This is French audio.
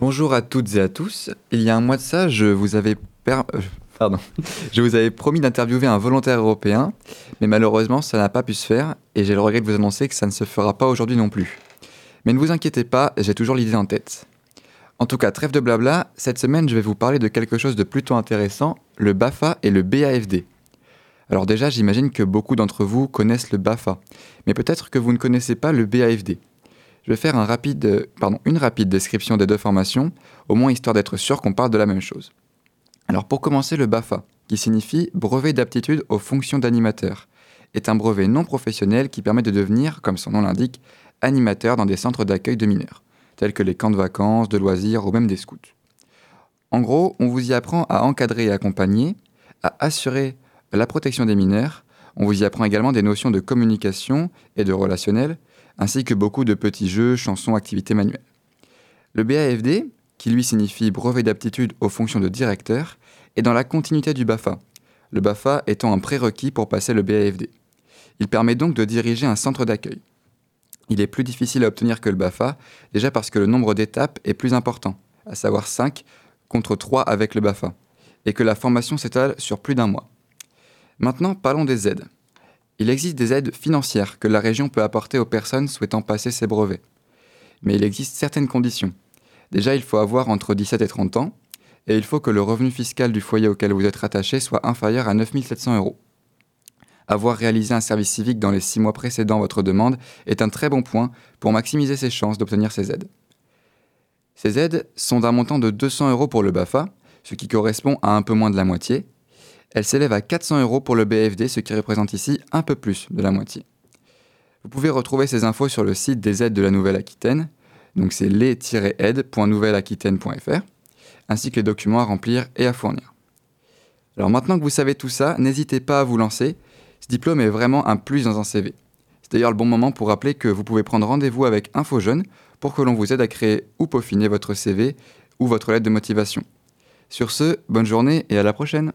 Bonjour à toutes et à tous. Il y a un mois de ça, je vous avais, per- euh, je vous avais promis d'interviewer un volontaire européen, mais malheureusement, ça n'a pas pu se faire et j'ai le regret de vous annoncer que ça ne se fera pas aujourd'hui non plus. Mais ne vous inquiétez pas, j'ai toujours l'idée en tête. En tout cas, trêve de blabla, cette semaine, je vais vous parler de quelque chose de plutôt intéressant, le BAFA et le BAFD. Alors déjà, j'imagine que beaucoup d'entre vous connaissent le BAFA, mais peut-être que vous ne connaissez pas le BAFD. Je vais faire euh, une rapide description des deux formations, au moins histoire d'être sûr qu'on parle de la même chose. Alors pour commencer, le BAFA, qui signifie brevet d'aptitude aux fonctions d'animateur, est un brevet non professionnel qui permet de devenir, comme son nom l'indique, animateur dans des centres d'accueil de mineurs, tels que les camps de vacances, de loisirs ou même des scouts. En gros, on vous y apprend à encadrer et accompagner, à assurer la protection des mineurs, on vous y apprend également des notions de communication et de relationnel, ainsi que beaucoup de petits jeux, chansons, activités manuelles. Le BAFD, qui lui signifie brevet d'aptitude aux fonctions de directeur, est dans la continuité du BAFA, le BAFA étant un prérequis pour passer le BAFD. Il permet donc de diriger un centre d'accueil. Il est plus difficile à obtenir que le BAFA, déjà parce que le nombre d'étapes est plus important, à savoir 5 contre 3 avec le BAFA, et que la formation s'étale sur plus d'un mois. Maintenant, parlons des aides. Il existe des aides financières que la région peut apporter aux personnes souhaitant passer ces brevets. Mais il existe certaines conditions. Déjà, il faut avoir entre 17 et 30 ans, et il faut que le revenu fiscal du foyer auquel vous êtes rattaché soit inférieur à 9 700 euros. Avoir réalisé un service civique dans les 6 mois précédant votre demande est un très bon point pour maximiser ses chances d'obtenir ces aides. Ces aides sont d'un montant de 200 euros pour le BAFA, ce qui correspond à un peu moins de la moitié. Elles s'élèvent à 400 euros pour le BFD, ce qui représente ici un peu plus de la moitié. Vous pouvez retrouver ces infos sur le site des aides de la Nouvelle-Aquitaine, donc c'est les-aides.nouvelleaquitaine.fr, ainsi que les documents à remplir et à fournir. Alors maintenant que vous savez tout ça, n'hésitez pas à vous lancer. Ce diplôme est vraiment un plus dans un CV. C'est d'ailleurs le bon moment pour rappeler que vous pouvez prendre rendez-vous avec InfoJeune pour que l'on vous aide à créer ou peaufiner votre CV ou votre lettre de motivation. Sur ce, bonne journée et à la prochaine